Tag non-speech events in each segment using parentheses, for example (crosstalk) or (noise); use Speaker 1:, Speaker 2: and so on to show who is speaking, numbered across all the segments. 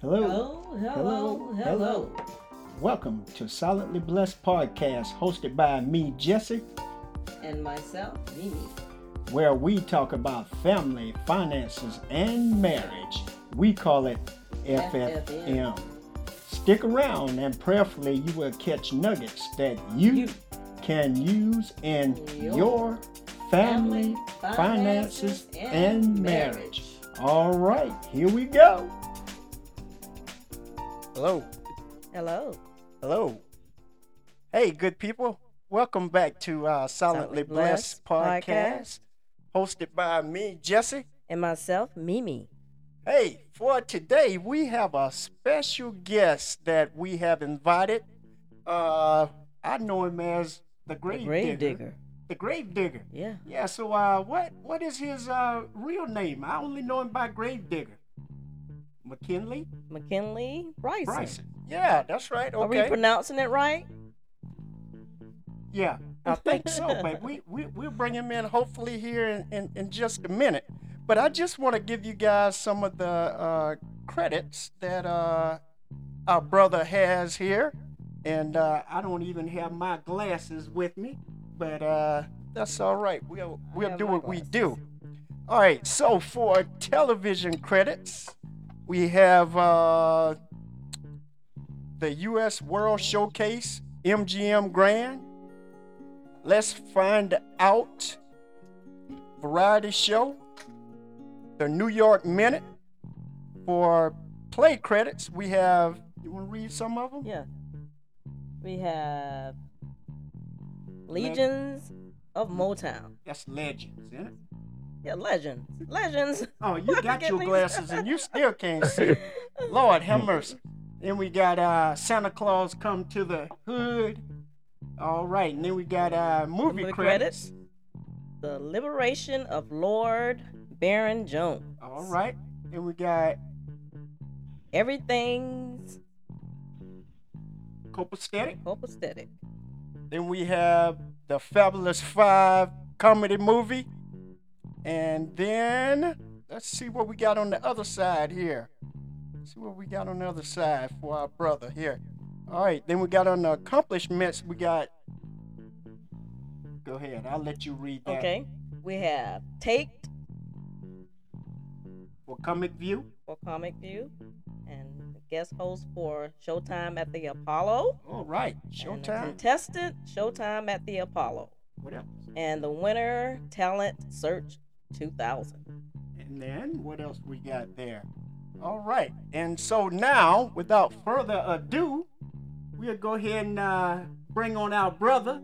Speaker 1: Hello.
Speaker 2: Hello, hello, hello.
Speaker 1: Welcome to Silently Blessed Podcast, hosted by me, Jesse,
Speaker 2: And myself, Mimi.
Speaker 1: where we talk about family, finances, and marriage. We call it FFM. Stick around and prayerfully you will catch nuggets that you, can use in
Speaker 2: Your
Speaker 1: family, finances, and marriage. All right, here we go. Hello.
Speaker 2: Hello.
Speaker 1: Hello. Hey, good people. Welcome back to uh, Silently
Speaker 2: Silently
Speaker 1: Blessed,
Speaker 2: Blessed
Speaker 1: podcast, hosted by me, Jesse.
Speaker 2: And myself, Mimi.
Speaker 1: Hey, for today, we have a special guest that we have invited. Uh, I know him as the
Speaker 2: The
Speaker 1: Grave,
Speaker 2: grave
Speaker 1: digger.
Speaker 2: digger.
Speaker 1: The Grave Digger.
Speaker 2: Yeah.
Speaker 1: Yeah. So, uh, what what is his uh real name? I only know him by Grave Digger. McKinley
Speaker 2: McKinley Bryson.
Speaker 1: Bryson. Yeah, that's right. Okay.
Speaker 2: Are we pronouncing it right?
Speaker 1: Yeah, I think so, but we, we, we'll bring him in hopefully here in, in, in just a minute. But I just want to give you guys some of the uh, credits that uh, our brother has here. And uh, I don't even have my glasses with me, but uh, that's all right. We'll, we'll do what we do. All right, so for television credits, we have uh, the U.S. World Showcase MGM Grand. Let's find out variety show, the New York Minute. For play credits, we have. You want to read some of them?
Speaker 2: Yeah. We have Legions of Motown.
Speaker 1: That's legends, isn't it?
Speaker 2: Yeah, legends. Legends.
Speaker 1: Oh, (laughs) you got your glasses and you still can't (laughs) see. Lord have mercy. Then we got uh, Santa Claus come to the hood. All right, and then we got uh, movie,
Speaker 2: Movie
Speaker 1: credits.
Speaker 2: credits. The Liberation of Lord Baron Jones.
Speaker 1: All right, And we got
Speaker 2: Everything's
Speaker 1: Copacetic.
Speaker 2: copacetic.
Speaker 1: Then we have the Fabulous Five comedy movie. And then let's see what we got on the other side here. Let's see what we got on the other side for our brother here. All right, then we got on the accomplishments. We got. Go ahead, I'll let you read that.
Speaker 2: Okay. We have Taked
Speaker 1: For Comic View.
Speaker 2: for Comic View and the guest host for Showtime at the Apollo.
Speaker 1: All right, Showtime.
Speaker 2: contestant Showtime at the Apollo.
Speaker 1: What else?
Speaker 2: And the winner Talent Search 2000.
Speaker 1: And then what else we got there? All right. And so now, without further ado, we'll go ahead and uh, bring on our brother,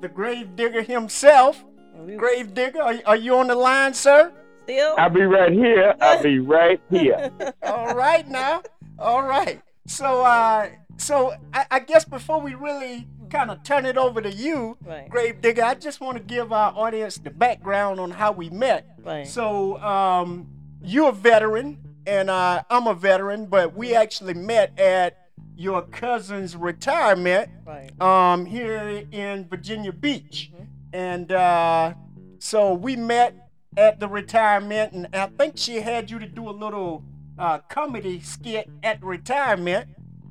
Speaker 1: the grave digger himself.
Speaker 2: And we
Speaker 1: Grave digger, are, are you on the line, sir?
Speaker 2: still
Speaker 3: I'll be right here. I'll be right here. (laughs)
Speaker 1: All right now. All right. So uh so I, I guess before we really kind of turn it over to you,
Speaker 2: Right.
Speaker 1: Grave Digger, I just want to give our audience the background on how we met.
Speaker 2: Right.
Speaker 1: So, um, you're a veteran, and uh, I'm a veteran, but we actually met at your cousin's retirement
Speaker 2: right.
Speaker 1: um, here in Virginia Beach.
Speaker 2: Mhm.
Speaker 1: And uh, so we met at the retirement, and I think she had you to do a little uh, comedy skit at the retirement.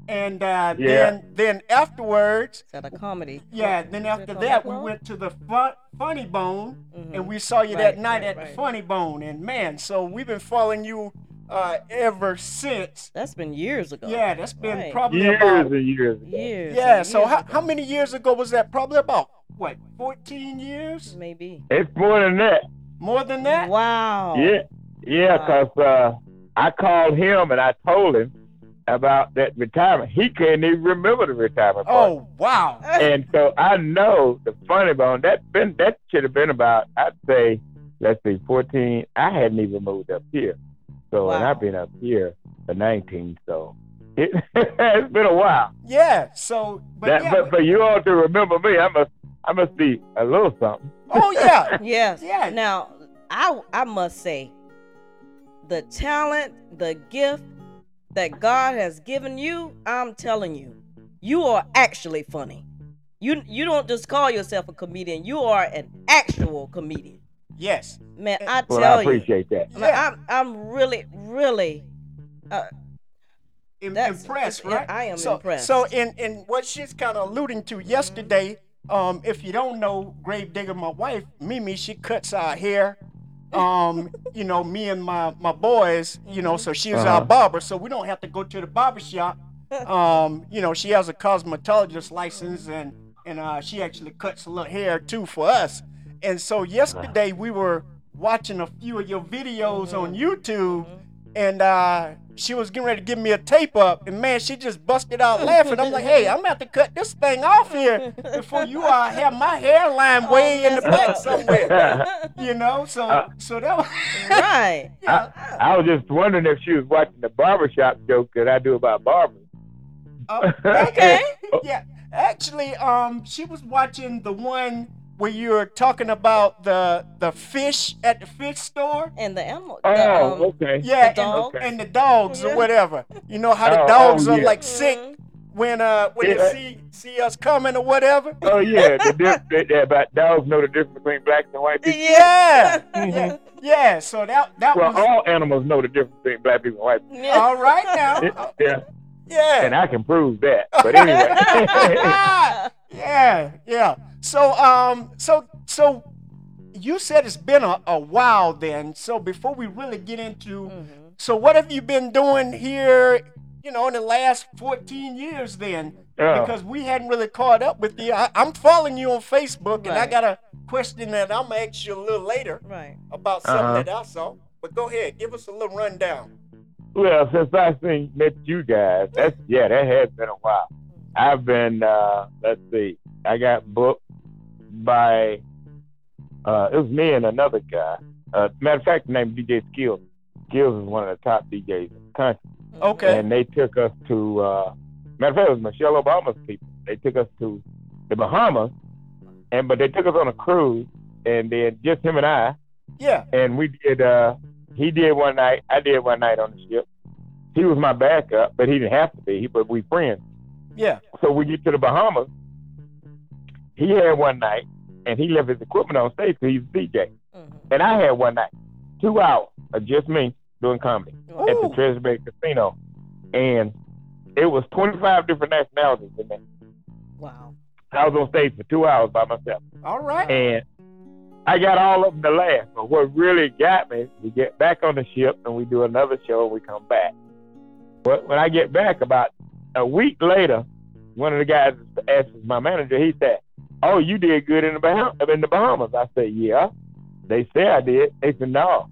Speaker 1: And uh,
Speaker 3: Yeah.
Speaker 1: then, then afterwards,
Speaker 2: Is that a comedy?
Speaker 1: yeah, then after that, we went to the fun, Funny Bone,
Speaker 2: Mhm.
Speaker 1: and we saw you that night
Speaker 2: right,
Speaker 1: at the. Funny Bone. And man, so we've been following you uh, ever since.
Speaker 2: That's been years ago.
Speaker 1: Yeah, that's been
Speaker 2: Right.
Speaker 1: probably
Speaker 3: Years
Speaker 1: about
Speaker 3: and years. ago.
Speaker 2: Years.
Speaker 1: yeah.
Speaker 2: and
Speaker 1: So
Speaker 2: years
Speaker 1: how,
Speaker 2: ago.
Speaker 1: how many years ago was that? Probably about what, 14 years?
Speaker 2: Maybe.
Speaker 3: It's more than that.
Speaker 1: More than that?
Speaker 2: Wow.
Speaker 3: Yeah, yeah,
Speaker 2: Wow.
Speaker 3: cause uh, I called him and I told him about that retirement. He can't even remember the retirement part.
Speaker 1: Oh wow.
Speaker 3: And so I know the funny bone. That been that should have been about I'd say let's see, fourteen. I hadn't even moved up here, so and I've been up here for nineteen. So it, (laughs) it's been a while.
Speaker 1: Yeah. So, but
Speaker 3: that,
Speaker 1: yeah.
Speaker 3: but for you all to remember me, I must I must be a little something.
Speaker 1: oh yeah. (laughs) (laughs)
Speaker 2: Yes.
Speaker 1: Yeah.
Speaker 2: Now, I I must say, the talent, the gift that God has given you, I'm telling you, you are actually funny. You you don't just call yourself a comedian. You are an actual comedian.
Speaker 1: Yes.
Speaker 2: Man, I tell
Speaker 3: Well,
Speaker 2: tell
Speaker 3: I
Speaker 2: you.
Speaker 3: appreciate that.
Speaker 2: I mean, I'm I'm really really uh
Speaker 1: im- impressed, right?
Speaker 2: I am
Speaker 1: so,
Speaker 2: impressed.
Speaker 1: So, in in what she's kind of alluding to yesterday, um, if you don't know Gravedigger, my wife Mimi, she cuts our hair. Um, you know, me and my my boys, you know, so she's our
Speaker 3: Uh-huh.
Speaker 1: barber, so we don't have to go to the barber shop. Um, you know, she has a cosmetologist license, and and uh, she actually cuts a little hair too for us. And so yesterday we were watching a few of your videos on YouTube, and uh, she was getting ready to give me a tape up, and man, she just busted out laughing. I'm like, hey, I'm about to cut this thing off here before you all have my hairline way in the back somewhere. You know, so
Speaker 3: Uh,
Speaker 1: so that was
Speaker 2: right. (laughs)
Speaker 1: yeah.
Speaker 3: I was just wondering if she was watching the barbershop joke that I do about barbers.
Speaker 1: Uh, (laughs)
Speaker 2: Okay.
Speaker 1: yeah, actually, um, she was watching the one where you were talking about the the fish at the fish store.
Speaker 2: And the animal.
Speaker 3: Oh,
Speaker 2: the, um,
Speaker 3: okay.
Speaker 1: Yeah,
Speaker 2: The
Speaker 1: and,
Speaker 2: dog?
Speaker 1: and the dogs
Speaker 2: Yeah.
Speaker 1: or whatever. You know how the
Speaker 3: Oh,
Speaker 1: dogs
Speaker 3: oh,
Speaker 1: are
Speaker 3: yeah.
Speaker 1: like sick
Speaker 2: Mhm.
Speaker 1: when uh when
Speaker 3: Yeah.
Speaker 1: they see see us coming or whatever.
Speaker 3: Oh yeah, the diff- (laughs) that, that about dogs know the difference between blacks and white people.
Speaker 1: Yeah,
Speaker 3: Mhm. (laughs)
Speaker 1: yeah, yeah. So that that
Speaker 3: Well,
Speaker 1: was
Speaker 3: all animals know the difference between black people and white people.
Speaker 2: Yeah.
Speaker 1: all right now.
Speaker 3: Yeah,
Speaker 1: Yeah.
Speaker 3: and I can prove that. But anyway, (laughs)
Speaker 1: yeah, yeah. So um so so you said it's been a, a while then. So before we really get into
Speaker 2: Mhm.
Speaker 1: so what have you been doing here, you know, in the last 14 years then?
Speaker 3: Oh.
Speaker 1: Because we hadn't really caught up with you. I, I'm following you on Facebook and I got a question that I'm gonna ask you a little later
Speaker 2: Right.
Speaker 1: about something
Speaker 3: Uh-huh.
Speaker 1: that I saw. But go ahead, give us a little rundown.
Speaker 3: well, since I seen met you guys, that's yeah, that has been a while. I've been uh let's see, I got booked by uh it was me and another guy. Uh matter of fact the name DJ Skills. Skills is one of the top DJs in the country.
Speaker 1: Okay.
Speaker 3: And they took us to uh matter of fact it was Michelle Obama's people. They took us to the Bahamas and but they took us on a cruise and then just him and I
Speaker 1: Yeah.
Speaker 3: and we did uh he did one night i did one night on the ship he was my backup but he didn't have to be but we friends
Speaker 1: Yeah.
Speaker 3: so we get to the bahamas he had one night and he left his equipment on stage because he's a dj
Speaker 2: Mhm.
Speaker 3: and i had one night two hours of just me doing comedy
Speaker 2: Wow.
Speaker 3: at the treasure bay casino and it was 25 different nationalities in there
Speaker 2: Wow.
Speaker 3: i was on stage for two hours by myself
Speaker 1: All right.
Speaker 3: and I got all of them to laugh. But what really got me, we get back on the ship and we do another show and we come back. But when I get back, about a week later, one of the guys asked my manager, he said, Oh, you did good in the, Baham- in the Bahamas. I said, Yeah. They said I did. They said, No.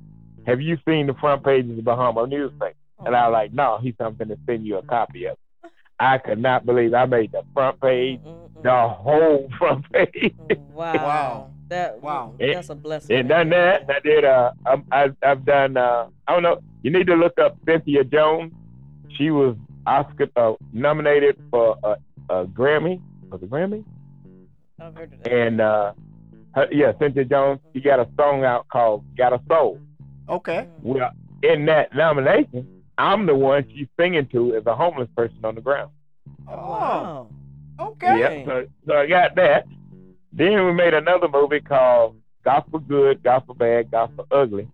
Speaker 3: Have you seen the front page of the Bahama newspaper? And I was like, No, he's something to send you a copy of. (laughs) I could not believe I made the front page,
Speaker 2: Mm-mm-mm.
Speaker 3: the whole front page. (laughs)
Speaker 2: Wow.
Speaker 1: Wow.
Speaker 2: That
Speaker 1: Wow.
Speaker 2: That's a blessing.
Speaker 3: And done that. I did. Uh, I'm- I, I've done. Uh, I don't know. You need to look up Cynthia Jones. She was Oscar uh, nominated for a, a Grammy. Was it Grammy?
Speaker 2: I've heard of that.
Speaker 3: And uh, her, yeah, Cynthia Jones. She got a song out called "Got a Soul."
Speaker 1: Okay.
Speaker 3: Well, in that nomination, I'm the one she's singing to as a homeless person on the ground.
Speaker 1: Oh.
Speaker 2: Wow.
Speaker 1: Okay.
Speaker 3: Yep. So, so I got that. Then we made another movie called Gospel Good, Gospel Bad, Gospel Ugly.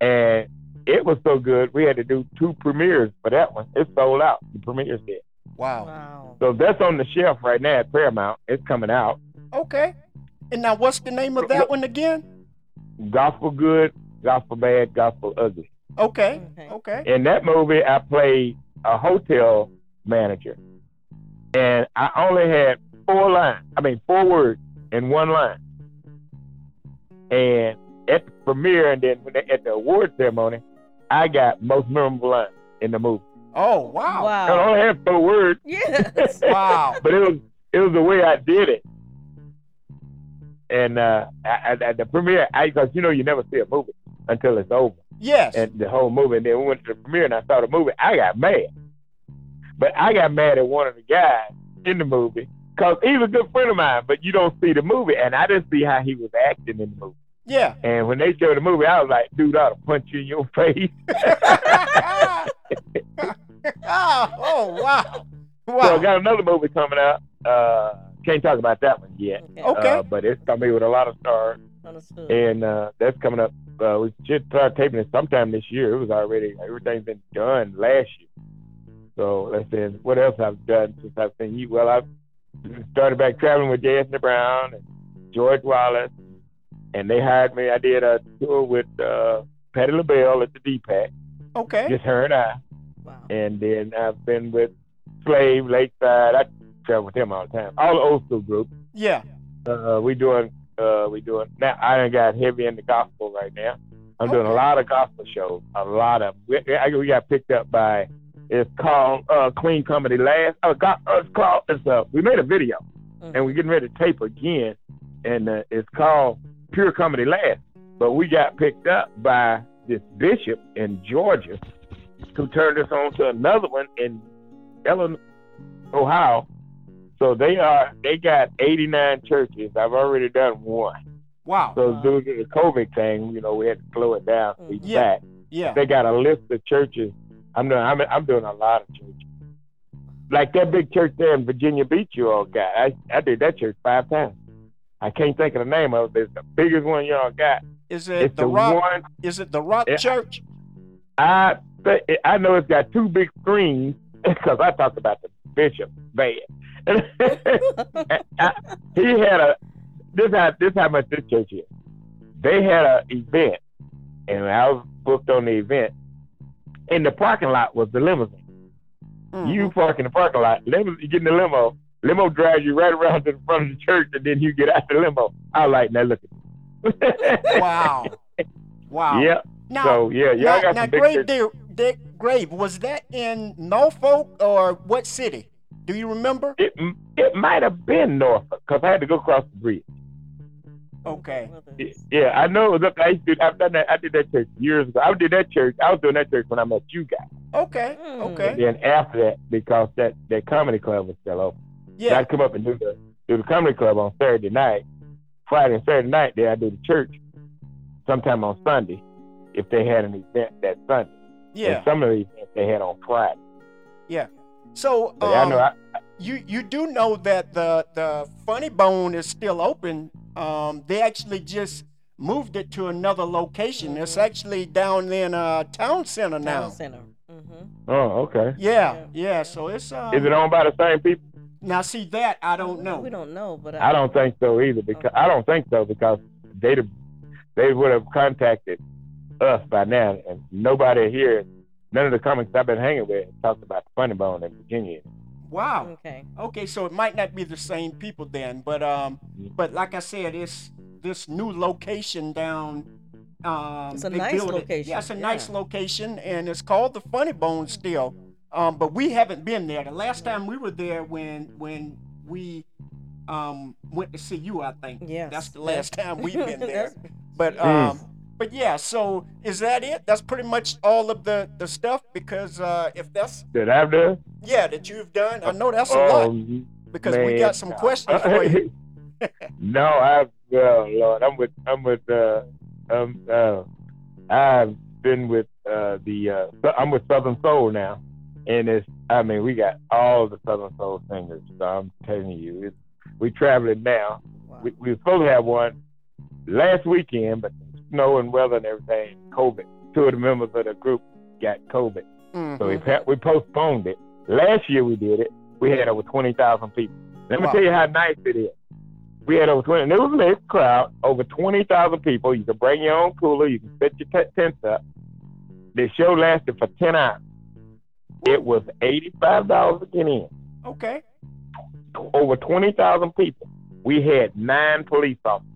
Speaker 3: And it was so good, we had to do two premieres for that one. It sold out. The premieres did.
Speaker 1: Wow.
Speaker 2: Wow.
Speaker 3: So that's on the shelf right now at Paramount. It's coming out.
Speaker 1: Okay. And now, what's the name of that one again?
Speaker 3: Gospel Good, Gospel Bad, Gospel Ugly.
Speaker 1: Okay.
Speaker 2: Okay.
Speaker 1: Okay.
Speaker 3: In that movie, I played a hotel manager. And I only had four lines, I mean, four words in one line. And at the premiere and then when they, at the award ceremony, I got most memorable line in the movie.
Speaker 1: Oh, wow.
Speaker 3: I
Speaker 2: Wow.
Speaker 3: only had four words,
Speaker 2: Yes.
Speaker 1: Wow. (laughs)
Speaker 3: but it was it was the way I did it. And uh, at, at the premiere, I because you know you never see a movie until it's over.
Speaker 1: Yes.
Speaker 3: and the whole movie. And then we went to the premiere and I saw the movie. I got mad. But I got mad at one of the guys in the movie because he's a good friend of mine, but you don't see the movie. And I didn't see how he was acting in the movie.
Speaker 1: yeah.
Speaker 3: And when they showed the movie, I was like, dude, I'll punch you in your face. (laughs) (laughs)
Speaker 1: oh, oh, wow. Wow.
Speaker 3: So I got another movie coming out. Uh, can't talk about that one yet.
Speaker 2: Okay.
Speaker 1: Okay.
Speaker 3: Uh, but it's coming with a lot of stars.
Speaker 2: Understood.
Speaker 3: And uh, that's coming up. Uh, we should start taping it sometime this year. It was already, everything's been done last year. So let's say what else I've done since I've seen you. Well, I've started back traveling with J. Anthony Brown and George Wallace, and they hired me. I did a tour with uh, Patti LaBelle at the DPAC.
Speaker 1: Okay.
Speaker 3: just her and I.
Speaker 2: Wow.
Speaker 3: And then I've been with Slave, Lakeside. I travel with them all the time. All the old school group.
Speaker 1: Yeah.
Speaker 3: Uh, we doing uh, we doing now. I done got heavy in the gospel right now. I'm doing a lot of gospel shows. A lot of we, we got picked up by. It's called uh, Clean Comedy Last. Oh, God, uh, it's called. It's uh, we made a video
Speaker 2: Mhm.
Speaker 3: and we're getting ready to tape again, and uh, it's called Pure Comedy Last. But we got picked up by this bishop in Georgia, who turned us on to another one in Illinois, Ohio. So they are they got 89 churches. I've already done one.
Speaker 1: Wow.
Speaker 3: So due to the COVID thing, you know, we had to slow it down. So.
Speaker 1: Yeah.
Speaker 3: back.
Speaker 1: Yeah.
Speaker 3: They got a list of churches. I'm doing. I'm, I'm doing a lot of churches. Like that big church there in Virginia Beach you all got. I I did that church five times. I can't think of the name of it. It's the biggest one y'all got.
Speaker 1: Is it
Speaker 3: It's
Speaker 1: the
Speaker 3: the
Speaker 1: Rock?
Speaker 3: one.
Speaker 1: Is it the Rock
Speaker 3: Yeah.
Speaker 1: Church?
Speaker 3: I I know it's got two big screens (laughs) because I talked about the bishop bad. I- (laughs) he had a this how this how much this church is. They had a event, and I was booked on the event. In the parking lot was the limousine.
Speaker 1: Mhm.
Speaker 3: You park in the parking lot, limo, you get in the limo, limo drives you right around to the front of the church, and then you get out the limo. I was like, now look at this. (laughs)
Speaker 1: Wow. Wow.
Speaker 3: Yeah.
Speaker 1: Now,
Speaker 3: so yeah, y'all
Speaker 1: now,
Speaker 3: got
Speaker 1: now
Speaker 3: some big
Speaker 1: Grave,
Speaker 3: churches.
Speaker 1: Deer, Dick, Grave, was that in Norfolk or what city? Do you remember?
Speaker 3: It it might have been Norfolk because I had to go across the bridge.
Speaker 1: Okay.
Speaker 3: Yeah, I know it was up. I used to. I've done that. I did that church years ago. I did that church. I was doing that church when I met you guys.
Speaker 1: Okay.
Speaker 2: Hmm.
Speaker 1: Okay.
Speaker 3: Then after that, because that that comedy club was still open,
Speaker 1: Yeah.
Speaker 3: I'd come up and do the do the comedy club on Saturday night. Friday and Saturday night, then I do the church. Sometime on Sunday, if they had an event that Sunday.
Speaker 1: Yeah.
Speaker 3: And some of the events they had on Friday.
Speaker 1: So
Speaker 3: But I
Speaker 1: um,
Speaker 3: know I,
Speaker 1: you you do know that the the Funny Bone is still open. Um, they actually just moved it to another location. It's
Speaker 2: Mhm.
Speaker 1: actually down in uh town center now.
Speaker 2: Town center. Mm-hmm.
Speaker 3: oh okay.
Speaker 1: Yeah,
Speaker 2: Yeah.
Speaker 1: yeah. So it's um,
Speaker 3: Is it owned by the same people?
Speaker 1: now see that I don't know.
Speaker 2: We don't know, but
Speaker 3: I don't think so either because I don't think so because they they would have contacted us by now and nobody here, none of the comics I've been hanging with talked about the Funny Bone in Virginia.
Speaker 1: Wow.
Speaker 2: Okay.
Speaker 1: Okay, so it might not be the same people then, but um, but like I said, it's this new location down. Um,
Speaker 2: It's a nice
Speaker 1: built it-
Speaker 2: location,
Speaker 1: Yeah, it's a nice location, and it's called the Funny Bone still. Um, but we haven't been there. The last time we were there, when when we um went to see you, I think.
Speaker 2: Yes.
Speaker 1: That's the last time we've been (laughs) there. But um, but yeah. So is that it? That's pretty much all of the the stuff. Because uh, if that's
Speaker 3: That I've done?
Speaker 1: yeah that you've done, I know that's a lot.
Speaker 3: Um,
Speaker 1: Because we got some questions for you. (laughs)
Speaker 3: no, I well, Lord, I'm with I'm with uh um uh I've been with uh the uh I'm with Southern Soul now. And it's I mean we got all the Southern Soul singers. So I'm telling you, it's we traveling now.
Speaker 2: wow.
Speaker 3: We we were supposed to have one last weekend, but snow and weather and everything, COVID. Two of the members of the group got COVID. So we
Speaker 1: Mhm.
Speaker 3: pa- we postponed it. Last year we did it. We had over twenty thousand people. Let me
Speaker 1: Wow.
Speaker 3: tell you how nice it is. We had over twenty. And it was a mixed crowd. Over twenty thousand people. You can bring your own cooler. You can set your t- tents up. The show lasted for ten hours. It was eighty-five dollars to get in.
Speaker 1: Okay.
Speaker 3: Over twenty thousand people. We had nine police officers.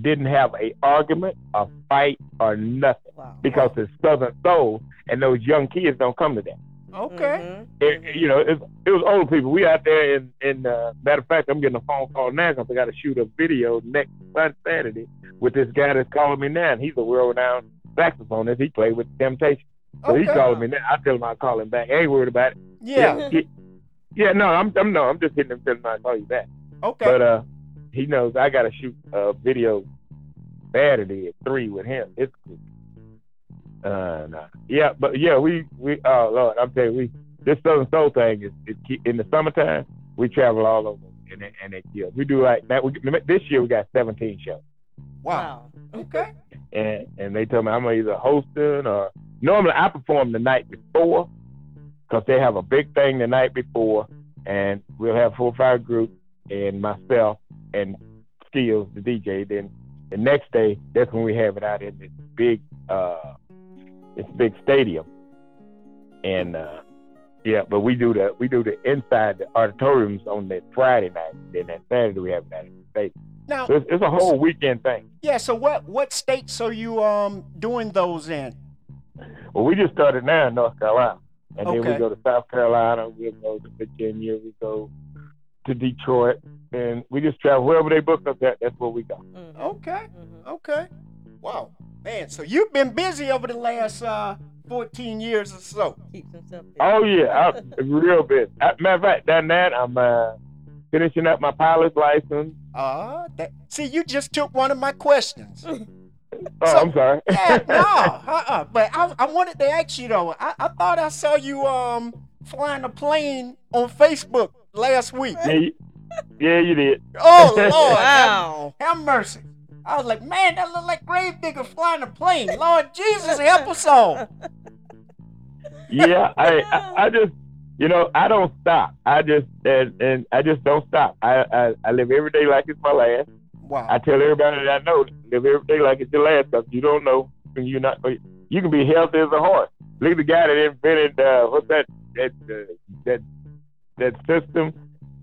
Speaker 3: Didn't have a argument, a fight, or nothing
Speaker 2: Wow.
Speaker 3: because it's Southern Soul, and those young kids don't come to that.
Speaker 1: Okay.
Speaker 2: Mhm.
Speaker 3: it, you know, it, it was old people. We out there in, in uh, matter of fact, I'm getting a phone call now because I got to shoot a video next Sun- Saturday with this guy that's calling me now. And he's a world-renowned saxophonist. He played with Temptation. So
Speaker 1: Okay.
Speaker 3: he's calling me now. I tell him I'll call him back. I ain't worried about it.
Speaker 1: Yeah.
Speaker 3: He- yeah, no, I'm, I'm no, I'm just hitting him, telling him I'll call you back.
Speaker 1: Okay.
Speaker 3: But uh, he knows I got to shoot a video Saturday at three with him. It's. Uh, nah. yeah, but yeah, we we oh Lord, I'm telling you, we this Southern Soul thing is, is ke- in the summertime. We travel all over and it, and it kills. We do like that. We, this year we got 17 shows,
Speaker 1: wow. Okay.
Speaker 3: and and they tell me I'm either hosting or normally I perform the night before. because they have a big thing the night before, and we'll have four or five groups and myself and Skills, the DJ. Then the next day, that's when we have it out in this big, uh, this big stadium, and uh, yeah, but we do the we do the inside the auditoriums on that Friday night. Then that Saturday we have it out in the stadium.
Speaker 1: Now,
Speaker 3: So it's, it's a whole weekend thing.
Speaker 1: yeah. So what what states are you um doing those in?
Speaker 3: Well, we just started now in North Carolina, and then we go to South Carolina. We go to Virginia. We go to Detroit, and we just travel wherever they book us at. That's where we go.
Speaker 2: Mhm.
Speaker 1: Okay,
Speaker 2: Mhm.
Speaker 1: okay. Wow, man. So you've been busy over the last uh 14 years or so.
Speaker 2: Keeps himself busy.
Speaker 3: Oh yeah, I'm (laughs) real busy. Matter of fact, done that. I'm uh, finishing up my pilot's license.
Speaker 1: Uh, that, see, you just took one of my questions. (laughs)
Speaker 3: Oh,
Speaker 1: So-
Speaker 3: I'm sorry.
Speaker 1: Yeah, (laughs) no, uh-uh. But I, I wanted to ask you though. I, I thought I saw you um flying a plane on Facebook last week.
Speaker 3: yeah, you, yeah, you did.
Speaker 1: Oh (laughs) Lord, have,
Speaker 2: Wow.
Speaker 1: have mercy. I was like, man, that look like grave digger flying a plane. Lord Jesus, help us all. (laughs)
Speaker 3: Yeah, I, I, I just, you know, I don't stop. I just, and, and I just don't stop. I, I, I live every day like it's my last.
Speaker 1: Wow.
Speaker 3: I tell everybody that I know, live every day like it's your last, because you don't know when you're not. You can be healthy as a horse. Look at the guy that invented uh, what's that that uh, that that system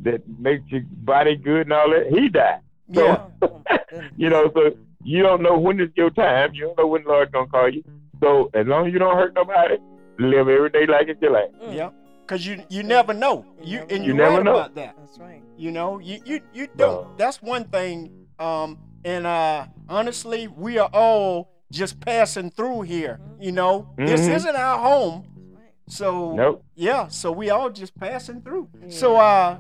Speaker 3: that makes your body good and all that. He died. So,
Speaker 1: yeah.
Speaker 2: My goodness. (laughs)
Speaker 3: you know, so you don't know when is your time. You don't know when the Lord's gonna call you. So as long as you don't hurt nobody, live every day like it's your last.
Speaker 2: Mm.
Speaker 1: Yeah. Cause you you never know. You and
Speaker 3: You never
Speaker 1: right
Speaker 3: know.
Speaker 1: about that.
Speaker 2: That's right.
Speaker 1: You know, you you you don't. That's one thing. Um, and uh, honestly, we are all just passing through here. You know, this
Speaker 3: Mhm.
Speaker 1: isn't our home.
Speaker 2: That's right.
Speaker 1: So
Speaker 3: Nope.
Speaker 1: yeah, so we all just passing through. So uh,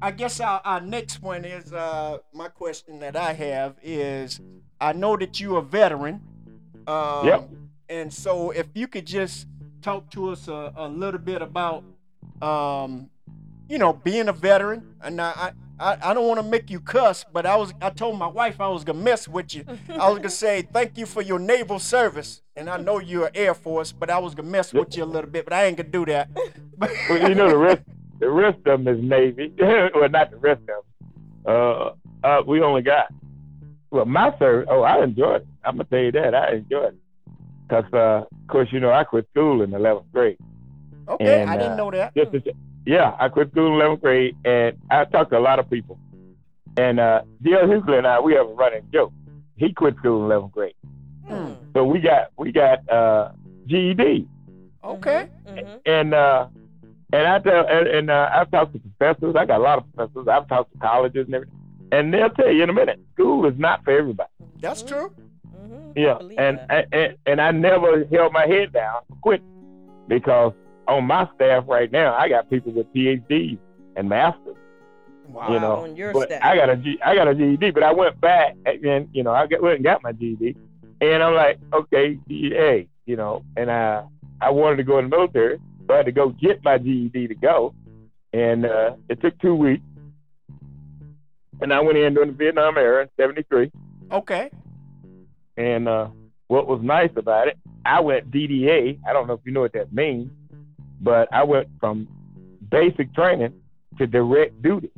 Speaker 1: I guess our, our next one is uh, my question that I have is I know that you're a veteran. Um,
Speaker 3: Yep.
Speaker 1: And so if you could just talk to us a, a little bit about, um, you know, being a veteran. And I, I, I don't want to make you cuss, but I was I told my wife I was gonna mess with you. I was gonna say thank you for your naval service, and I know you're Air Force, but I was gonna mess with you a little bit, but I ain't gonna do that. But, (laughs)
Speaker 3: Well, you know the rest. The rest of them is Navy. (laughs) well, not the rest of them. Uh, uh, we only got. Well, my service. Oh, I enjoyed it. I'm gonna tell you that I enjoyed it. Cause, uh, of course, you know I quit school in 11th grade.
Speaker 1: okay,
Speaker 3: And,
Speaker 1: I didn't
Speaker 3: uh,
Speaker 1: know that.
Speaker 3: Just to, yeah, I quit school in 11th grade, and I talked to a lot of people. And uh, D.L. Hughley and I, we have a running joke. He quit school in 11th grade,
Speaker 2: Mm.
Speaker 3: so we got we got uh, GED.
Speaker 1: Okay.
Speaker 2: Mhm.
Speaker 3: And uh, and I tell and, and uh, I've talked to professors. I got a lot of professors. I've talked to colleges and everything, and they'll tell you in a minute, school is not for everybody.
Speaker 1: That's true.
Speaker 2: Mhm.
Speaker 3: Yeah,
Speaker 2: believe
Speaker 3: and,
Speaker 2: that.
Speaker 3: and and I never held my head down quit, because on my staff right now, I got people with PhDs and masters.
Speaker 1: Wow.
Speaker 3: you know,
Speaker 2: on your
Speaker 3: but
Speaker 2: staff.
Speaker 3: I got a G, I got a GED, but I went back and you know I got, went and got my GED, and I'm like, okay, hey, you know, and I I wanted to go in the military, so I had to go get my GED to go, and uh, it took two weeks, and I went in during the Vietnam era in '73,
Speaker 1: Okay.
Speaker 3: and uh, what was nice about it, I went DDA. I don't know if you know what that means, but I went from basic training to direct duty.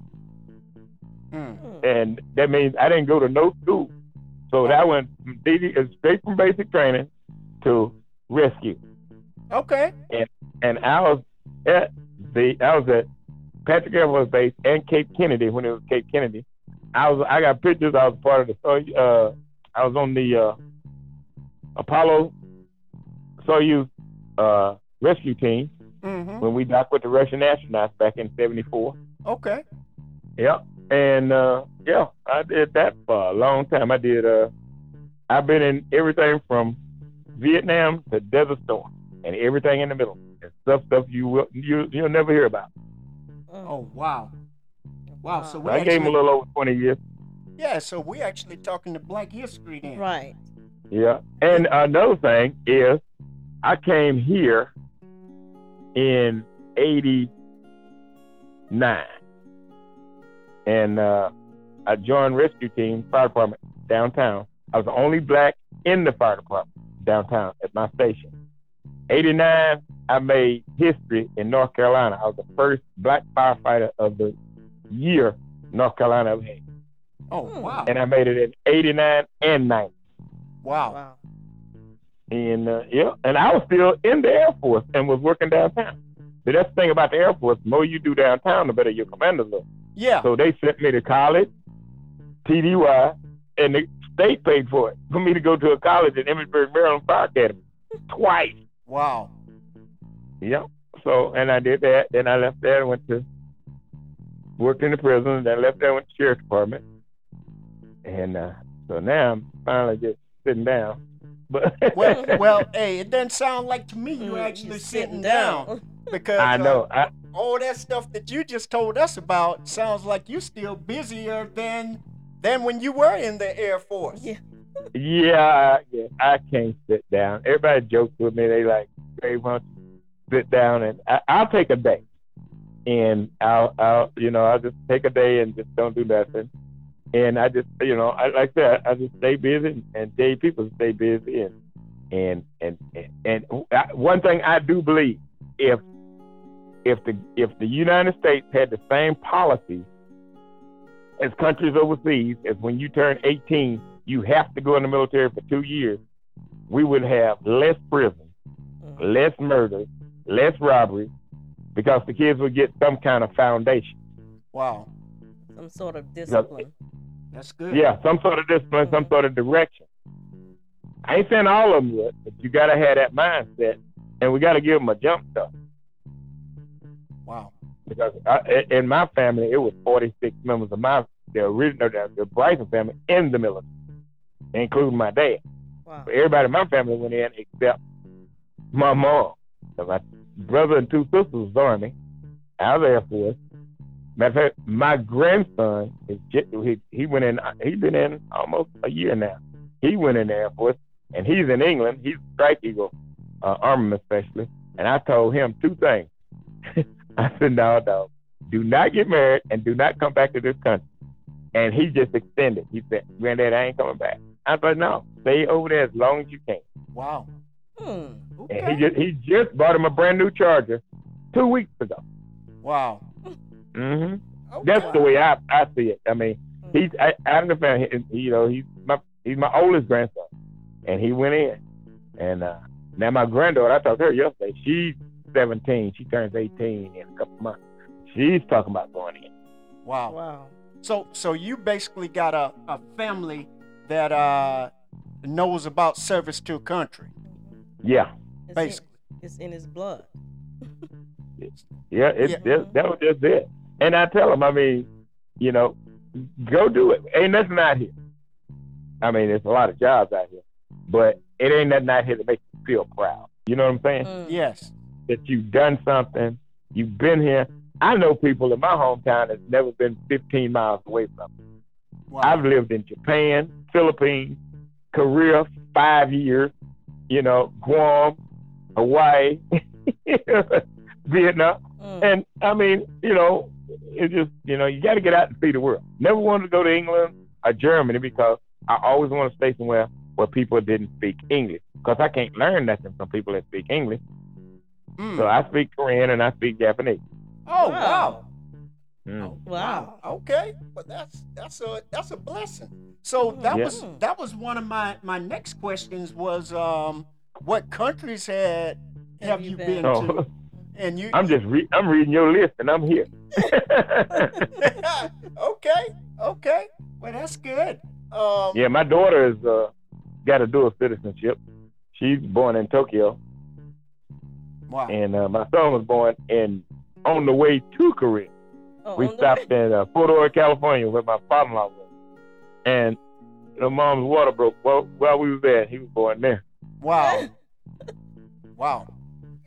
Speaker 1: Mm.
Speaker 3: And that means I didn't go to no school. So that went from straight from basic training to rescue,
Speaker 1: Okay.
Speaker 3: and and I was at the I was at Patrick Air Force Base and Cape Kennedy when it was Cape Kennedy. I was I got pictures. I was part of the uh I was on the uh, Apollo Soyuz uh, rescue team
Speaker 1: Mm-hmm.
Speaker 3: when we docked with the Russian astronauts back in '74.
Speaker 1: Okay.
Speaker 3: Yep. And uh yeah, I did that for a long time. I did uh I've been in everything from Vietnam to Desert Storm and everything in the middle. And stuff stuff you will you you'll never hear about.
Speaker 2: Mm.
Speaker 1: Oh wow. Wow. So we
Speaker 3: I gave him a little over twenty years.
Speaker 1: yeah. So we're actually talking to Black History then.
Speaker 2: Right.
Speaker 3: Yeah. And another thing is I came here in eighty nine. And uh I joined rescue team fire department downtown. I was the only black in the fire department downtown at my station. '89, I made history in North Carolina. I was the first black firefighter of the year North Carolina ever had.
Speaker 1: Oh wow.
Speaker 3: And I made it in '89 and '90.
Speaker 1: Wow.
Speaker 2: Wow.
Speaker 3: And uh, yeah, and I was still in the Air Force and was working downtown. But that's the thing about the Air Force: the more you do downtown, the better your commanders look.
Speaker 1: Yeah.
Speaker 3: So they sent me to college, TDY, and the state paid for it for me to go to a college at Emmitsburg, Maryland Fire Academy twice.
Speaker 1: Wow.
Speaker 3: Yeah. So and I did that. Then I left there and went to worked in the prison. Then left there and went to the sheriff's department. And uh, so now I'm finally just sitting down. But
Speaker 1: Well, (laughs) well, hey, it doesn't sound like to me you
Speaker 2: Mm,
Speaker 1: actually
Speaker 2: you're
Speaker 1: sitting down, (laughs) because
Speaker 3: I know.
Speaker 1: uh,
Speaker 3: I,
Speaker 1: all that stuff that you just told us about sounds like you're still busier than than when you were in the Air Force.
Speaker 2: Yeah.
Speaker 3: yeah, I, yeah, I can't sit down. Everybody jokes with me. They like, hey, why don't sit down? And I, I'll take a day, and I'll, I'll, you know, I'll just take a day and just don't do nothing. And I just, you know, I like that. I just stay busy, and, Dave people stay busy, and and and and, and I, one thing I do believe, if if the if the United States had the same policy as countries overseas, as when you turn 18, you have to go in the military for two years, we would have less prison,
Speaker 2: Mm.
Speaker 3: less murders, less robbery, because the kids would get some kind of foundation.
Speaker 1: Wow,
Speaker 2: Some sort of discipline.
Speaker 1: That's good.
Speaker 3: Yeah, some sort of discipline, some sort of direction. I ain't saying all of them would, but you got to have that mindset, and we got to give them a jump start.
Speaker 1: Wow.
Speaker 3: because I, in my family it was 46 members of my the original the, Bryson family in the military, including my dad.
Speaker 2: Wow.
Speaker 3: Everybody in my family went in except my mom. So my brother and two sisters was Army. I was Air Force. Matter of fact, my grandson is ju- he he went in. He's been in almost a year now. He went in the Air Force, and he's in England. He's a Strike Eagle uh, armament specialist. And I told him two things. (laughs) I said, no, no, do not get married and do not come back to this country. And he just extended. He said, Granddad, I ain't coming back. I said, no, stay over there as long as you can.
Speaker 1: Wow.
Speaker 2: Hmm.
Speaker 1: Okay.
Speaker 3: And he just he just bought him a brand new charger two weeks ago.
Speaker 1: wow.
Speaker 3: Hmm
Speaker 1: Okay.
Speaker 3: That's the way I, I see it. I mean,
Speaker 2: Hmm.
Speaker 3: he's I, I understand. He, you know, he's my he's my oldest grandson, and he went in. And uh, now my granddaughter, I talked to her yesterday. She's 17. She turns 18 in a couple months. She's talking about going in.
Speaker 1: Wow.
Speaker 2: Wow.
Speaker 1: So so you basically got a, a family that uh knows about service to a country.
Speaker 3: Yeah,
Speaker 2: It's in,
Speaker 1: Basically.
Speaker 2: it's in his blood.
Speaker 3: yeah. It,
Speaker 1: Yeah.
Speaker 3: That, that was just it. And I tell them, I mean, you know, go do it. Ain't nothing out here. I mean, there's a lot of jobs out here, but it ain't nothing out here that makes you feel proud. You know what I'm saying?
Speaker 2: Mm.
Speaker 1: Yes.
Speaker 3: that you've done something, you've been here. I know people in my hometown that's never been 15 miles away from me.
Speaker 1: Wow.
Speaker 3: I've lived in Japan, Philippines, Korea, five years, you know, Guam, Hawaii, (laughs) Vietnam.
Speaker 2: Mm.
Speaker 3: And I mean, you know, it's just, you know, you got to get out and see the world. Never wanted to go to England or Germany because I always want to stay somewhere where people didn't speak English because I can't learn nothing from people that speak English.
Speaker 1: Mm.
Speaker 3: So I speak Korean and I speak Japanese.
Speaker 1: oh wow.
Speaker 3: Mm.
Speaker 1: Oh,
Speaker 2: Wow.
Speaker 1: Okay. Well, that's that's a that's a blessing. So that
Speaker 3: Yeah.
Speaker 1: was that was one of my my next questions was um what countries had have, you been, to?
Speaker 3: Oh,
Speaker 1: And you (laughs)
Speaker 3: I'm just re- I'm reading your list and I'm here. (laughs)
Speaker 1: okay. Okay. Well, that's good. Um
Speaker 3: yeah, my daughter has uh, got a dual citizenship. She's born in Tokyo,
Speaker 1: Wow.
Speaker 3: and uh, my son was born in on the way to Korea.
Speaker 2: Oh,
Speaker 3: We stopped in uh, Fort Ord, California, where my father-in-law was, and the mom's water broke while, while we were there. He was born there.
Speaker 1: Wow. (laughs) wow.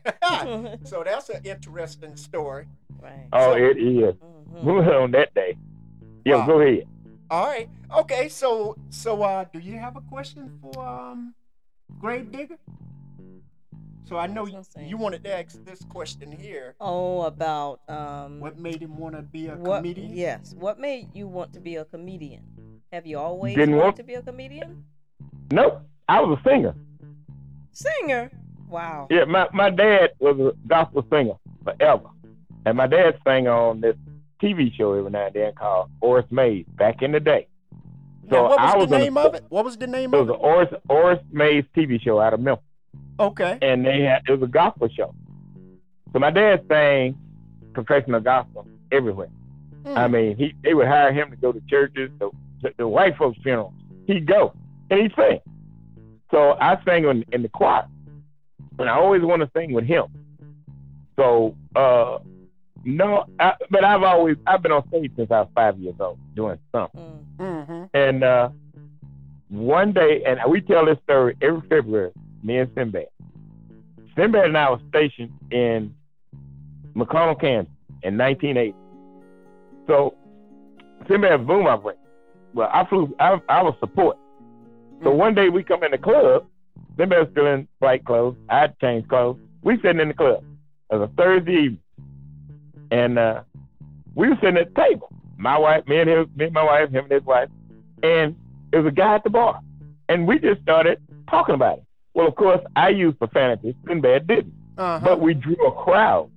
Speaker 1: (laughs) so that's an interesting story.
Speaker 2: Right.
Speaker 3: Oh,
Speaker 1: So-
Speaker 3: it is.
Speaker 2: Mhm.
Speaker 3: on that day. Yeah,
Speaker 1: Wow.
Speaker 3: go ahead.
Speaker 1: All right. Okay. So so uh, do you have a question for um, Grave Digger? So I know you,
Speaker 2: what I'm saying.
Speaker 1: you wanted to ask this question here.
Speaker 2: Oh, about um.
Speaker 1: What made him want to be a
Speaker 2: what?
Speaker 1: comedian?
Speaker 2: Yes. What made you want to be a comedian? Have you always
Speaker 3: Didn't
Speaker 2: wanted
Speaker 3: want-
Speaker 2: to be a comedian?
Speaker 3: Nope, I was a singer.
Speaker 2: Singer. Wow.
Speaker 3: Yeah, my, my dad was a gospel singer forever. And my dad sang on this TV show every now and then called Oris Mays back in the day.
Speaker 1: Now, what was,
Speaker 3: I was
Speaker 1: the name of it? What was the name
Speaker 3: It
Speaker 1: of
Speaker 3: was
Speaker 1: it?
Speaker 3: Was an Oris, Oris Mays TV show out of Memphis.
Speaker 1: Okay.
Speaker 3: And they had it was a gospel show. So my dad sang professional gospel everywhere.
Speaker 1: Hmm.
Speaker 3: I mean, he they would hire him to go to churches, the, the, the white folks' funerals. He'd go and he'd sing. So I sang in, in the choir, and I always want to sing with him. So uh, no, I, but I've always I've been on stage since I was five years old doing something.
Speaker 2: Mm.
Speaker 1: Mm-hmm.
Speaker 3: And uh, one day, and we tell this story every February, me and Sinbad. Sinbad and I were stationed in McConnell, Kansas in 1980. So Sinbad was boom operator. Well, I flew, I, I was support. So
Speaker 1: Mhm.
Speaker 3: one day we come in the club, Sinbad was still in flight clothes. I had changed clothes. We sitting in the club. It was a Thursday evening. And uh, we were sitting at the table. My wife, me and him, me and my wife, him and his wife, and there was a guy at the bar, and we just started talking about it. Well, of course, I used profanity. Sinbad didn't,
Speaker 1: Uh-huh.
Speaker 3: but we drew a crowd,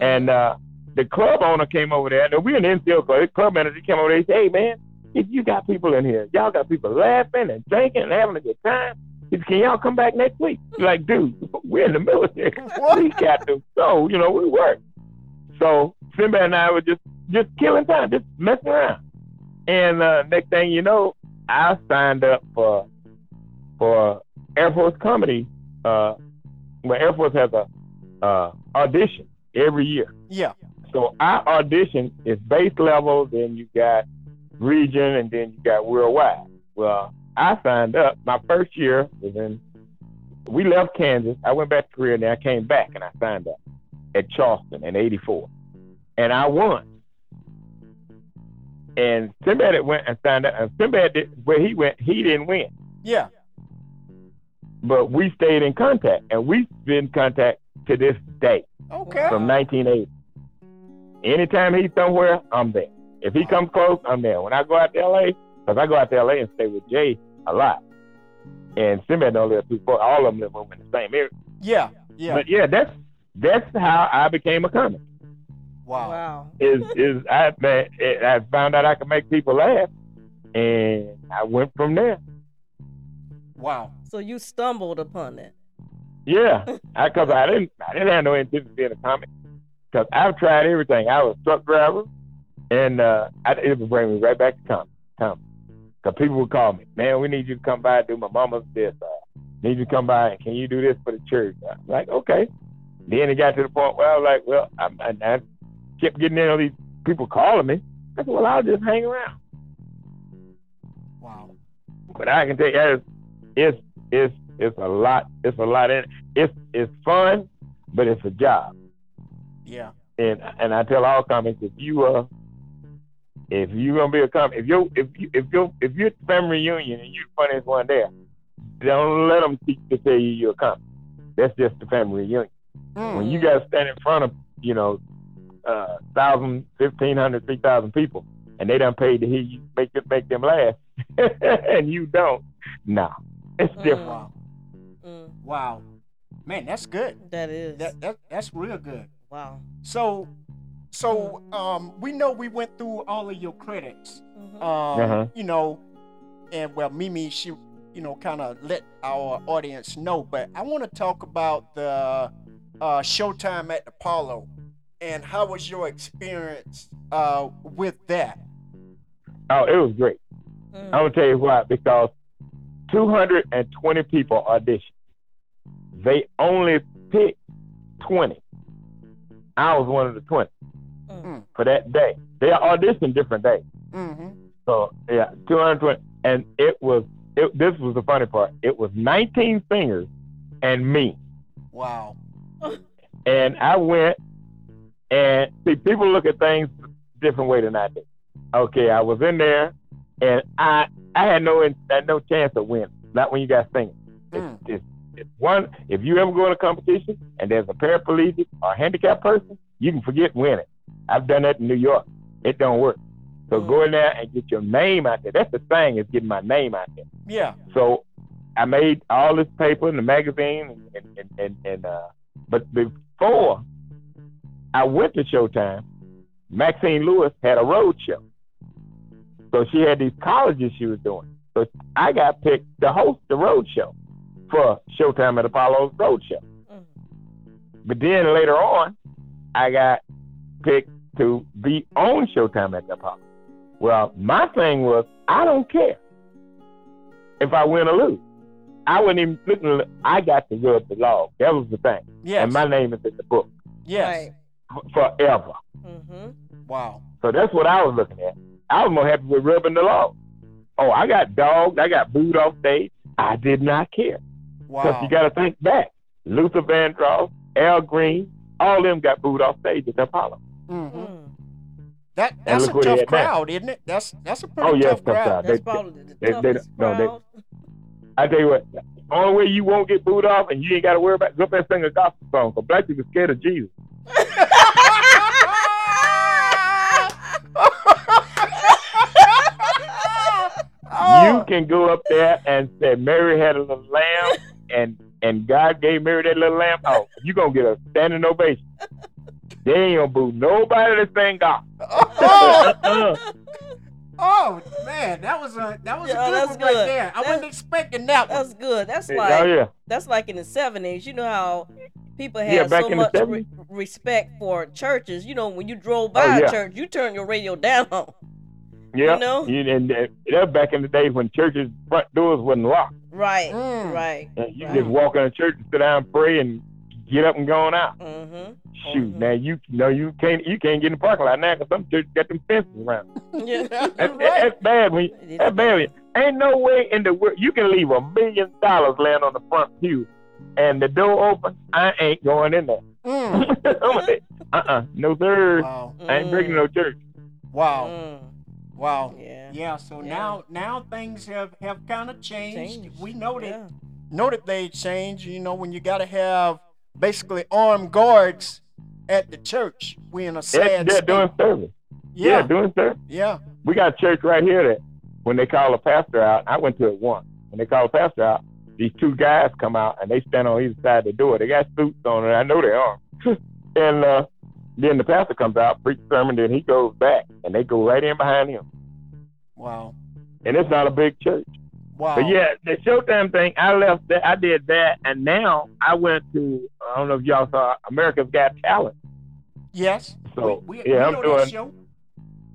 Speaker 3: and uh, the club owner came over there. And we in the NCO club. The club manager came over there. He said, "Hey, man, if you got people in here, y'all got people laughing and drinking and having a good time. He said, Can y'all come back next week?" Like, dude, (laughs) we're in the military. We got to go. You know, we work. So Sinbad and I were just just killing time, just messing around. And uh, next thing you know, I signed up for for Air Force comedy. Uh, well, Air Force has a uh, audition every year.
Speaker 1: yeah.
Speaker 3: So our audition is base level, then you got region, and then you got worldwide. Well, I signed up. My first year was in. We left Kansas. I went back to Korea, and then I came back and I signed up at Charleston in '84, and I won. And Sinbad went and signed up. And Sinbad did where he went. He didn't win,
Speaker 1: Yeah.
Speaker 3: but we stayed in contact, and we've been in contact to this day
Speaker 1: Okay.
Speaker 3: from 1980. Anytime he's somewhere, I'm there. If he comes close, I'm there. When I go out to LA, because I go out to LA and stay with Jay a lot, and Sinbad don't live too far. All of them live over in the same area.
Speaker 1: Yeah. Yeah.
Speaker 3: But yeah, that's that's how I became a comic.
Speaker 1: wow.
Speaker 2: Wow.
Speaker 3: Is is I man, I found out I could make people laugh, and I went from there.
Speaker 1: Wow.
Speaker 2: So you stumbled upon it.
Speaker 3: Yeah, (laughs) because I, didn't I didn't have no intention of being a comic. Because I've tried everything. I was a truck driver, and uh, I, it would bring me right back to comedy. comedy. Because people would call me, man, we need you to come by and do my mama's this. Uh, need you to come by and can you do this for the church? I'm like, okay. Then it got to the point where I was like, well, I, I, I kept getting in all these people calling me. I said, well, I'll just hang around.
Speaker 1: Wow.
Speaker 3: But I can tell you, it's it's it's, it's a lot. It's a lot in it. It's it's fun, but it's a job.
Speaker 1: Yeah.
Speaker 3: And and I tell all comics if you uh if you gonna be a comic if you if you if you if you're at the family reunion and you're the funniest one there, don't let them teach to tell you you're a comic. That's just the family reunion.
Speaker 1: Mm.
Speaker 3: When you got to stand in front of you know uh thousand, fifteen hundred, three thousand people, and they done paid to hear you make it make them laugh, (laughs) and you don't. Nah, it's different.
Speaker 1: Wow.
Speaker 2: Mm,
Speaker 1: Wow. Man, that's good.
Speaker 2: that is.
Speaker 1: That, that that's real good.
Speaker 2: wow.
Speaker 1: So, so um, we know we went through all of your credits.
Speaker 2: Mhm.
Speaker 1: Um,
Speaker 3: Uh-huh.
Speaker 1: you know, and well, Mimi, she, you know, kind of let our audience know. But I want to talk about the uh, Showtime at the Apollo, and how was your experience uh, with that?
Speaker 3: Oh, it was great.
Speaker 2: Mm.
Speaker 3: I'm gonna tell you why. Because 220 people auditioned. They only picked 20. I was one of the 20
Speaker 2: Mm.
Speaker 3: for that day. They are auditioned different days.
Speaker 1: Mm-hmm.
Speaker 3: So yeah, 220, and it was. It, this was the funny part. It was 19 singers and me,
Speaker 1: Wow. (laughs)
Speaker 3: and I went and see people look at things different way than I do. Okay, I was in there, and I I had no had no chance of winning. Not when you got singing.
Speaker 1: Mm.
Speaker 3: It's, it's, it's one. If you ever go in a competition and there's a paraplegic or a handicapped person, you can forget winning. I've done that in New York. It don't work. So
Speaker 2: Mm.
Speaker 3: go in there and get your name out there. That's the thing is getting my name out there.
Speaker 1: Yeah.
Speaker 3: So I made all this paper in the magazine, and and and, and uh, but before I went to Showtime, Maxine Lewis had a road show. So she had these colleges she was doing. So I got picked to host the road show for Showtime at Apollo's road show.
Speaker 2: Mhm.
Speaker 3: But then later on, I got picked to be on Showtime at the Apollo. Well, my thing was I don't care if I win or lose. I wasn't even looking. I got to rub the law. That was the thing.
Speaker 1: Yes.
Speaker 3: And my name is in the book
Speaker 1: yes.
Speaker 2: Right.
Speaker 3: forever.
Speaker 2: Mm-hmm.
Speaker 1: Wow.
Speaker 3: So that's what I was looking at. I was more happy with rubbing the law. Oh, I got dogged. I got booed off stage. I did not care. Because
Speaker 1: Wow.
Speaker 3: you got to think back. Luther Vandross, Al Green, all them got booed off stage at the Apollo.
Speaker 1: Hmm
Speaker 2: Mm.
Speaker 1: That that's a
Speaker 3: look where they
Speaker 1: tough crowd, isn't it? That's that's a pretty
Speaker 3: Oh, yeah,
Speaker 1: tough
Speaker 3: tough
Speaker 1: crowd.
Speaker 3: crowd.
Speaker 2: That's
Speaker 3: They-
Speaker 2: probably the
Speaker 3: they- they-
Speaker 2: toughest
Speaker 3: no, they-
Speaker 2: crowd.
Speaker 3: I tell you what, only way you won't get booed off and you ain't got to worry about go up there and sing a gospel song. Because black people scared of Jesus. (laughs)
Speaker 1: Oh,
Speaker 3: You can go up there and say Mary had a little lamb and and God gave Mary that little lamb. Oh, you gonna get a standing ovation. They ain't gonna boo nobody that sing gospel.
Speaker 1: oh, (laughs) oh, man, that was a that was
Speaker 2: Yeah,
Speaker 1: a good
Speaker 2: that's
Speaker 1: one right there. I
Speaker 2: That's-
Speaker 1: wasn't expecting that one.
Speaker 2: That's good. That's
Speaker 3: oh
Speaker 2: like
Speaker 3: yeah.
Speaker 2: that's like in the seventies. You know how people had
Speaker 3: Yeah, back
Speaker 2: so
Speaker 3: in the
Speaker 2: much re- respect for churches. You know, when you drove by
Speaker 3: Oh,
Speaker 2: a church, you turn your radio down. (laughs)
Speaker 3: Yeah.
Speaker 2: You know?
Speaker 3: You- and uh, that back in the days when churches front doors wasn't locked.
Speaker 2: Right.
Speaker 1: Mm.
Speaker 2: Right.
Speaker 3: And you
Speaker 2: Right.
Speaker 3: just walk in a church and sit down and pray and get up and go on out.
Speaker 2: Mm-hmm.
Speaker 3: Shoot,
Speaker 2: Mhm.
Speaker 3: now you know you can't you can't get in the parking lot now because some churches got them fences around. (laughs)
Speaker 2: Yeah.
Speaker 3: That,
Speaker 1: Right.
Speaker 3: That's bad. When you, that's bad. when you- Ain't no way in the world you can leave a million dollars laying on the front pew, and the door open. I ain't going in there.
Speaker 1: Mm. (laughs)
Speaker 3: uh-uh, no sir.
Speaker 1: Wow.
Speaker 3: I ain't breaking no church.
Speaker 1: Wow.
Speaker 2: Mm.
Speaker 1: Wow.
Speaker 2: Yeah.
Speaker 1: Yeah, so
Speaker 2: Yeah.
Speaker 1: now now things have have kind of changed.
Speaker 2: Changed.
Speaker 1: We know that
Speaker 2: Yeah.
Speaker 1: know that they changed. You know when you got to have basically armed guards at the church. We in a sad state.
Speaker 3: doing service. Yeah,
Speaker 1: yeah,
Speaker 3: doing service.
Speaker 1: yeah.
Speaker 3: We got a church right here that when they call a pastor out, I went to it once. When they call a pastor out, these two guys come out and they stand on either side of the door. They got suits on, and I know they are. (laughs) and uh, then the pastor comes out, preach sermon, then he goes back, and they go right in behind him.
Speaker 1: Wow.
Speaker 3: And it's not a big church.
Speaker 1: Wow.
Speaker 3: But yeah, the Showtime thing, I left that, I did that, and now I went to, I don't know if y'all saw America's Got Talent.
Speaker 1: Yes.
Speaker 3: So,
Speaker 1: we, we,
Speaker 3: yeah,
Speaker 1: we
Speaker 3: I'm doing-.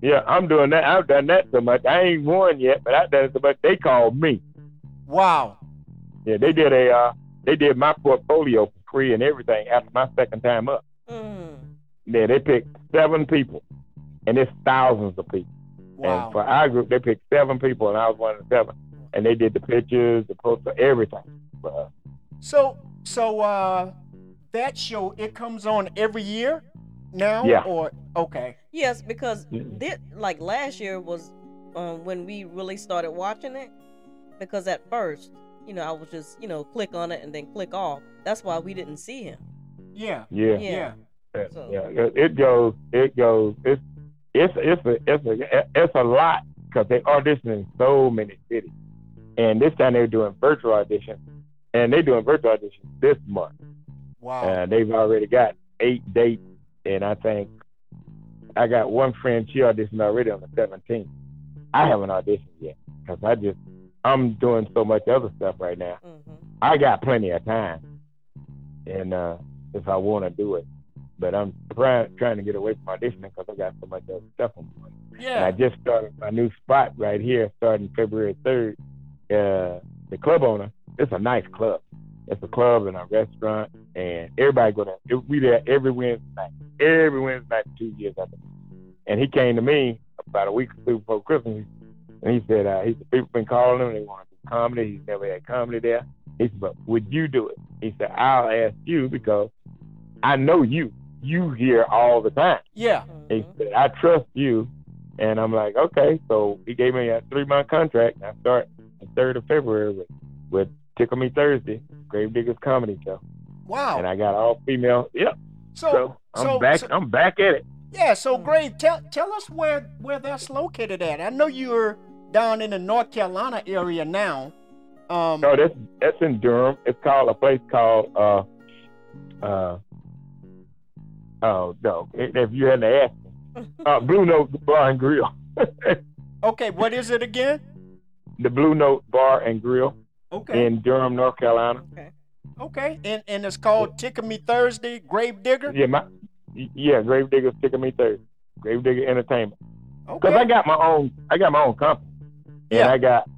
Speaker 3: Yeah, I'm doing that. I've done that so much. I ain't won yet, but I've done it so much. They called me.
Speaker 1: Wow.
Speaker 3: Yeah, they did a uh, they did my portfolio for free and everything after my second time up.
Speaker 2: Mm.
Speaker 3: Yeah, they picked seven people, and it's thousands of people.
Speaker 1: Wow.
Speaker 3: And for our group, they picked seven people, and I was one of the seven. And they did the pictures, the poster, everything. for.
Speaker 1: So so uh that show it comes on every year now
Speaker 3: Yeah.
Speaker 1: or okay.
Speaker 2: Yes, because
Speaker 3: Mhm.
Speaker 2: thi- like last year was um, when we really started watching it. Because at first, you know, I was just you know click on it and then click off. That's why we didn't see him.
Speaker 1: Yeah.
Speaker 3: Yeah,
Speaker 2: Yeah.
Speaker 1: Yeah.
Speaker 3: yeah,
Speaker 2: So-
Speaker 3: yeah. It, it goes, it goes. It's it's it's a it's a it's a lot because they audition in so many cities, and this time they're doing virtual auditions, and they're doing virtual auditions this month.
Speaker 1: Wow.
Speaker 3: and they've already got eight dates, and I think I got one friend she auditioned already on the 17th. I haven't auditioned yet because I just I'm doing so much other stuff right now.
Speaker 2: hmm
Speaker 3: I got plenty of time, and uh, if I want to do it, but I'm trying trying to get away from auditioning because I got so much other stuff on my plate. And I just started my new spot right here, starting February 3rd. Uh, the club owner, it's a nice club. It's a club and a restaurant, and everybody go there. We there every Wednesday night. Every Wednesday night for two years after. And he came to me about a week or two before Christmas, and he said, uh, he said, people been calling him, they want to do comedy. He's never had comedy there. He said, but would you do it? He said, I'll ask you because I know you. You here all the time.
Speaker 1: Yeah.
Speaker 3: He said, I trust you. And I'm like, okay. So he gave me a three month contract. And I start 3rd of February with, with Tickle Me Thursday, Grave Diggers Comedy Show.
Speaker 1: Wow.
Speaker 3: And I got all female. Yep.
Speaker 1: so
Speaker 3: So I'm
Speaker 1: so-
Speaker 3: back.
Speaker 1: so-
Speaker 3: I'm back at it.
Speaker 1: Yeah, so Gray, tell tell us where where that's located at. I know you're down in the North Carolina area now. Um,
Speaker 3: No, that's that's in Durham. It's called a place called uh uh oh no. If if you hadn't asked me. (laughs) Uh Blue Note Bar and Grill. (laughs)
Speaker 1: okay, what is it again?
Speaker 3: The Blue Note Bar and Grill
Speaker 1: Okay.
Speaker 3: in Durham, North Carolina.
Speaker 2: Okay.
Speaker 1: Okay. And and it's called Tickle Me Thursday, Grave Digger.
Speaker 3: Yeah, my yeah, Grave Digger's kicking me third. Grave Digger Entertainment. Because I got my own I got my own company. And
Speaker 1: Yeah.
Speaker 3: I got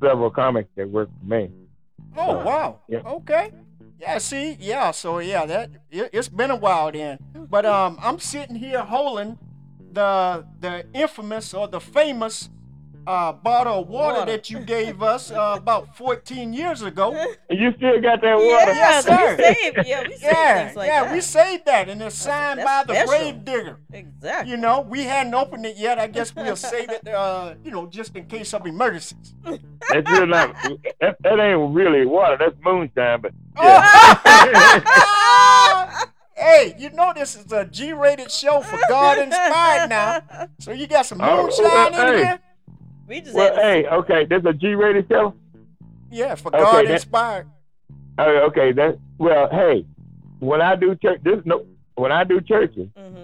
Speaker 3: several comics that work for me.
Speaker 1: Oh wow.
Speaker 3: Yeah.
Speaker 1: Okay. Yeah. See. Yeah. So yeah, that it, it's been a while then. But um, I'm sitting here holding the the infamous or the famous uh bottle of water,
Speaker 2: Water.
Speaker 1: that you gave us uh, about 14 years ago.
Speaker 3: And you still got that water?
Speaker 2: Yeah,
Speaker 1: Yes, sir.
Speaker 2: we saved. Yeah, we saved
Speaker 1: Yeah.
Speaker 2: things like
Speaker 1: yeah.
Speaker 2: that.
Speaker 1: We saved that, and it's signed
Speaker 2: that's
Speaker 1: by the grave digger.
Speaker 2: exactly.
Speaker 1: You know, we hadn't opened it yet. I guess we'll save it, uh, you know, just in case of emergencies.
Speaker 3: That's real not that, that ain't really water, that's moonshine, but
Speaker 1: Oh! (laughs) hey, you know this is a G-rated show for God inspired now. (laughs) So you got some
Speaker 3: Oh,
Speaker 1: moonshine in
Speaker 3: hey.
Speaker 1: here?
Speaker 2: We just
Speaker 3: well
Speaker 2: had to
Speaker 3: hey, okay, there's a G rated show?
Speaker 1: Yeah, for
Speaker 3: Okay,
Speaker 1: God
Speaker 3: that-
Speaker 1: inspired.
Speaker 3: Oh, okay, that well, hey, when I do church this no when I do churches,
Speaker 2: hmm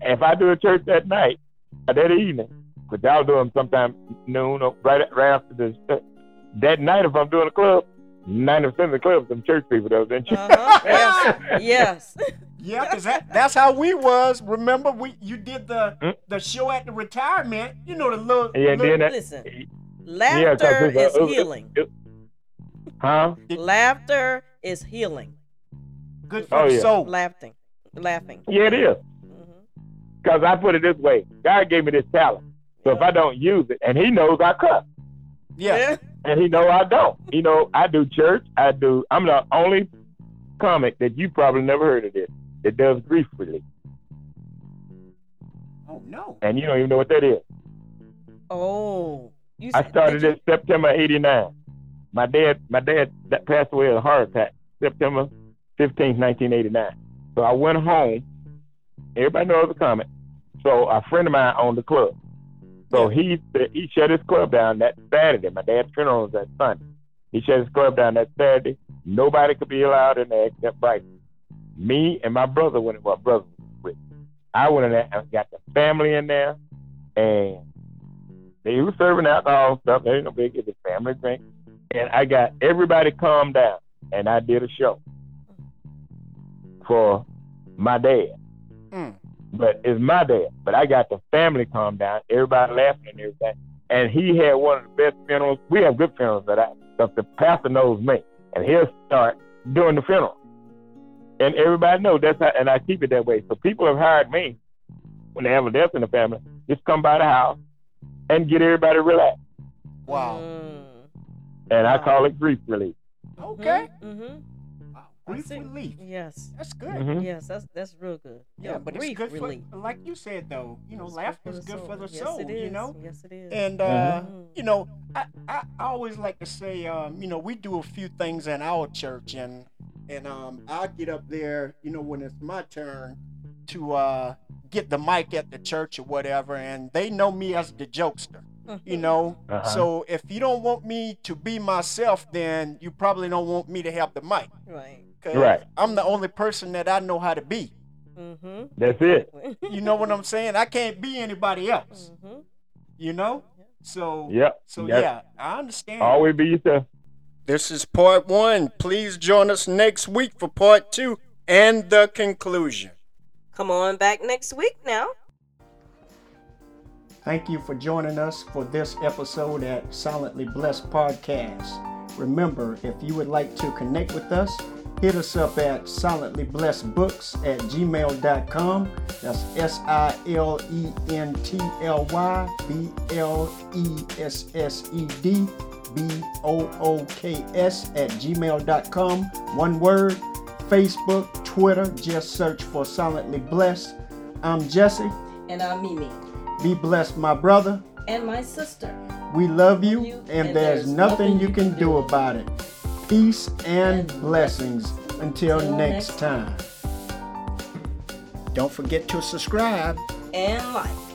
Speaker 3: if I do a church that night, that evening, but y'all do them sometime noon or right right after the that night if I'm doing a club, ninety percent of the clubs them church people though, didn't you?
Speaker 2: Uh-huh. Yes. (laughs) yes.
Speaker 1: Yeah, because that, that's how we was. Remember, we you did the
Speaker 3: Hmm?
Speaker 1: the show at the retirement. You know the little.
Speaker 3: Yeah,
Speaker 1: little
Speaker 3: then that,
Speaker 2: Listen, laughter
Speaker 3: it's a-
Speaker 2: is
Speaker 3: it- it-
Speaker 2: healing.
Speaker 3: it- huh?
Speaker 2: Laughter is healing.
Speaker 1: good for
Speaker 3: Oh,
Speaker 1: the
Speaker 3: yeah.
Speaker 1: soul.
Speaker 2: Laughing. Laughing.
Speaker 3: Yeah, it is.
Speaker 2: Mhm.
Speaker 3: Because I put it this way God gave me this talent. So if I don't use it, and He knows I cuss,
Speaker 1: Yeah.
Speaker 3: And He know I don't. You know, I do church. I do. I'm the only comic that you probably never heard of this that does grief relief,
Speaker 1: Oh no.
Speaker 3: and you don't even know what that is.
Speaker 2: Oh. You
Speaker 3: I started
Speaker 2: did
Speaker 3: it September '89. My dad, my dad that passed away of a heart attack September 15th, 1989. So I went home. Everybody knows the comic. So a friend of mine owned the club. So he he shut his club down that Saturday. My dad's funeral was that Sunday. He shut his club down that Saturday. Nobody could be allowed in there except Bryson. Me and my brother went. Well, brother was with. I went in there and got the family in there, and they were serving alcohol stuff. They ain't no big. It's a family drink, and I got everybody calmed down, and I did a show for my dad.
Speaker 1: Mm.
Speaker 3: But it's my dad. But I got the family calm down, everybody laughing and everything. And he had one of the best funerals. We have good funerals that I, but the pastor knows me, and he'll start doing the funeral. And everybody knows that's how, and I keep it that way. So people have hired me when they have a death in the family, just come by the house and get everybody relaxed.
Speaker 1: Wow.
Speaker 2: Mm.
Speaker 3: And I call it grief relief.
Speaker 1: Okay.
Speaker 2: Mhm.
Speaker 1: Wow. Grief
Speaker 2: see.
Speaker 1: relief.
Speaker 2: Yes.
Speaker 1: That's good.
Speaker 3: Mhm.
Speaker 2: Yes, that's that's real good.
Speaker 1: Yeah, but it's good
Speaker 2: relief.
Speaker 1: for, like you said though. You know,
Speaker 2: It's
Speaker 1: laughter is good for the
Speaker 2: yes,
Speaker 1: soul.
Speaker 2: it
Speaker 1: You know.
Speaker 2: Yes, it is.
Speaker 1: And uh,
Speaker 2: Mhm.
Speaker 1: you know, I, I, I always like to say, um, you know, we do a few things in our church, and and um, I get up there, you know, when it's my turn to uh, get the mic at the church or whatever, and they know me as the jokester, you know.
Speaker 3: Uh-huh.
Speaker 1: So if you don't want me to be myself, then you probably don't want me to have the mic,
Speaker 2: right.
Speaker 1: 'Cause
Speaker 3: Right.
Speaker 1: I'm the only person that I know how to be.
Speaker 2: Mm-hmm.
Speaker 3: That's it.
Speaker 1: You know what I'm saying? I can't be anybody else.
Speaker 2: mm-hmm.
Speaker 1: You know. So
Speaker 3: Yep.
Speaker 1: so
Speaker 3: Yep.
Speaker 1: yeah, I understand.
Speaker 3: Always be yourself.
Speaker 1: This is part one. Please join us next week for part two and the conclusion.
Speaker 2: Come on back next week now.
Speaker 1: Thank you for joining us for this episode at Silently Blessed Podcast. Remember, if you would like to connect with us, hit us up at silentlyblessedbooks at gmail.com. That's S I L E N T L Y B L E S S E D B O O K S at gmail.com. One word. Facebook, Twitter, just search for Silently Blessed. I'm Jesse.
Speaker 2: And I'm Mimi.
Speaker 1: Be blessed, my brother.
Speaker 2: And my sister.
Speaker 1: We love you,
Speaker 2: You,
Speaker 1: and,
Speaker 2: and
Speaker 1: there's,
Speaker 2: there's
Speaker 1: nothing you can do about it. Peace and blessings until
Speaker 2: next
Speaker 1: time. Don't forget to subscribe.
Speaker 2: And life.